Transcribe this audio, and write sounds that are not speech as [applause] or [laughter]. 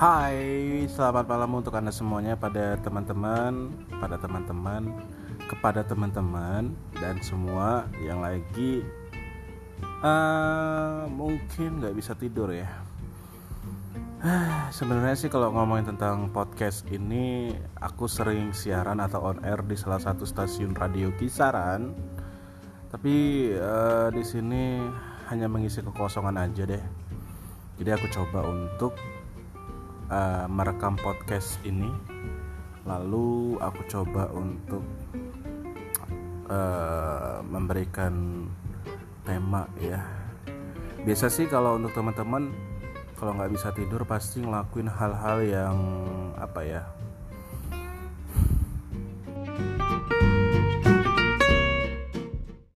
Hai, selamat malam untuk Anda semuanya pada teman-teman, pada teman-teman, kepada teman-teman dan semua yang lagi uh, mungkin nggak bisa tidur ya. [sighs] Sebenarnya sih kalau ngomongin tentang podcast ini, aku sering siaran atau on air di salah satu stasiun radio kisaran. Tapi uh, di sini hanya mengisi kekosongan aja deh. Jadi aku coba untuk uh, merekam podcast ini. Lalu aku coba untuk uh, memberikan tema ya. Biasa sih kalau untuk teman-teman kalau nggak bisa tidur pasti ngelakuin hal-hal yang apa ya